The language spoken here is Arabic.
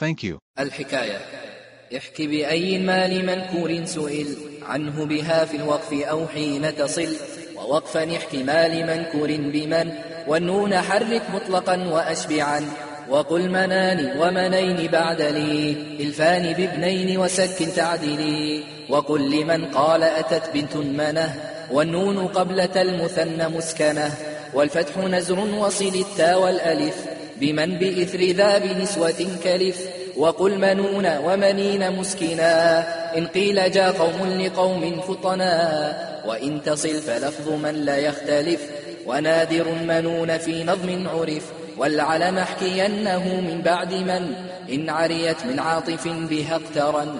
Thank you. الحكاية. احكي بأي المال منكور سئل. عنه بها في الوقف أو حين تصل. ووقفا احكي مال منكور بمن. والنون حرك مطلقا وأشبعا. وقل منان ومنين بعد لي. الفان بابنين وسك تعدلي وقل لمن قال أتت بنت منة. والنون قبلة المثنى مسكنة. والفتح نزر وصل التا والألف بمن بإثر ذا بنسوة كلف وقل منون ومنين مسكنا إن قيل جاء قوم لقوم فطنا وإن تصل فلفظ من لا يختلف ونادر منون في نظم عرف والعلم احكينه من بعد من إن عريت من عاطف بها اقترن